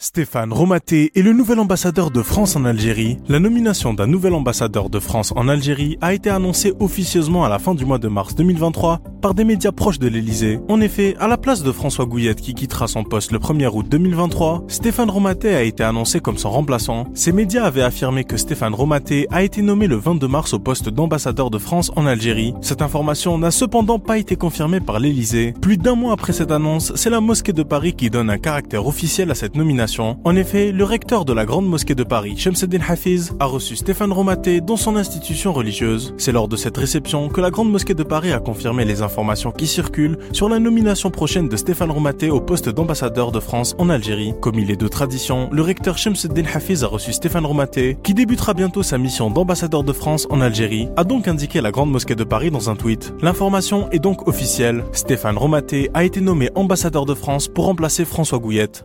Stéphane Romaté est le nouvel ambassadeur de France en Algérie. La nomination d'un nouvel ambassadeur de France en Algérie a été annoncée officieusement à la fin du mois de mars 2023 par des médias proches de l'Elysée. En effet, à la place de François Gouillette qui quittera son poste le 1er août 2023, Stéphane Romaté a été annoncé comme son remplaçant. Ces médias avaient affirmé que Stéphane Romaté a été nommé le 22 mars au poste d'ambassadeur de France en Algérie. Cette information n'a cependant pas été confirmée par l'Elysée. Plus d'un mois après cette annonce, c'est la mosquée de Paris qui donne un caractère officiel à cette nomination en effet, le recteur de la Grande Mosquée de Paris, Shemseddin Hafiz, a reçu Stéphane Romaté dans son institution religieuse. C'est lors de cette réception que la Grande Mosquée de Paris a confirmé les informations qui circulent sur la nomination prochaine de Stéphane Romaté au poste d'ambassadeur de France en Algérie. Comme il est de tradition, le recteur Shemseddin Hafiz a reçu Stéphane Romaté, qui débutera bientôt sa mission d'ambassadeur de France en Algérie, a donc indiqué la Grande Mosquée de Paris dans un tweet. L'information est donc officielle. Stéphane Romaté a été nommé ambassadeur de France pour remplacer François Gouillette.